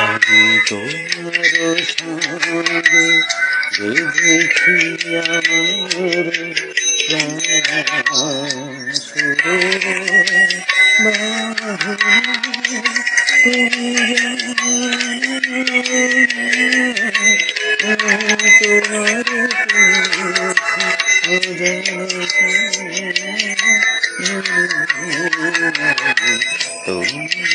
আমি তোর সঙ্গে বেঁধেছি আমার তোমার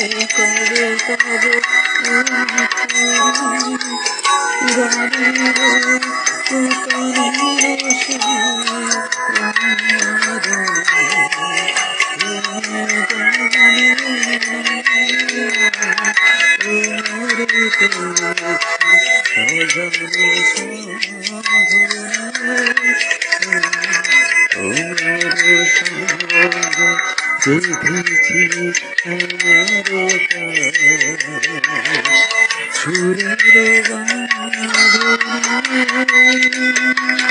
করো করো Oh, 끊기지 않아도다 주례로 가나보니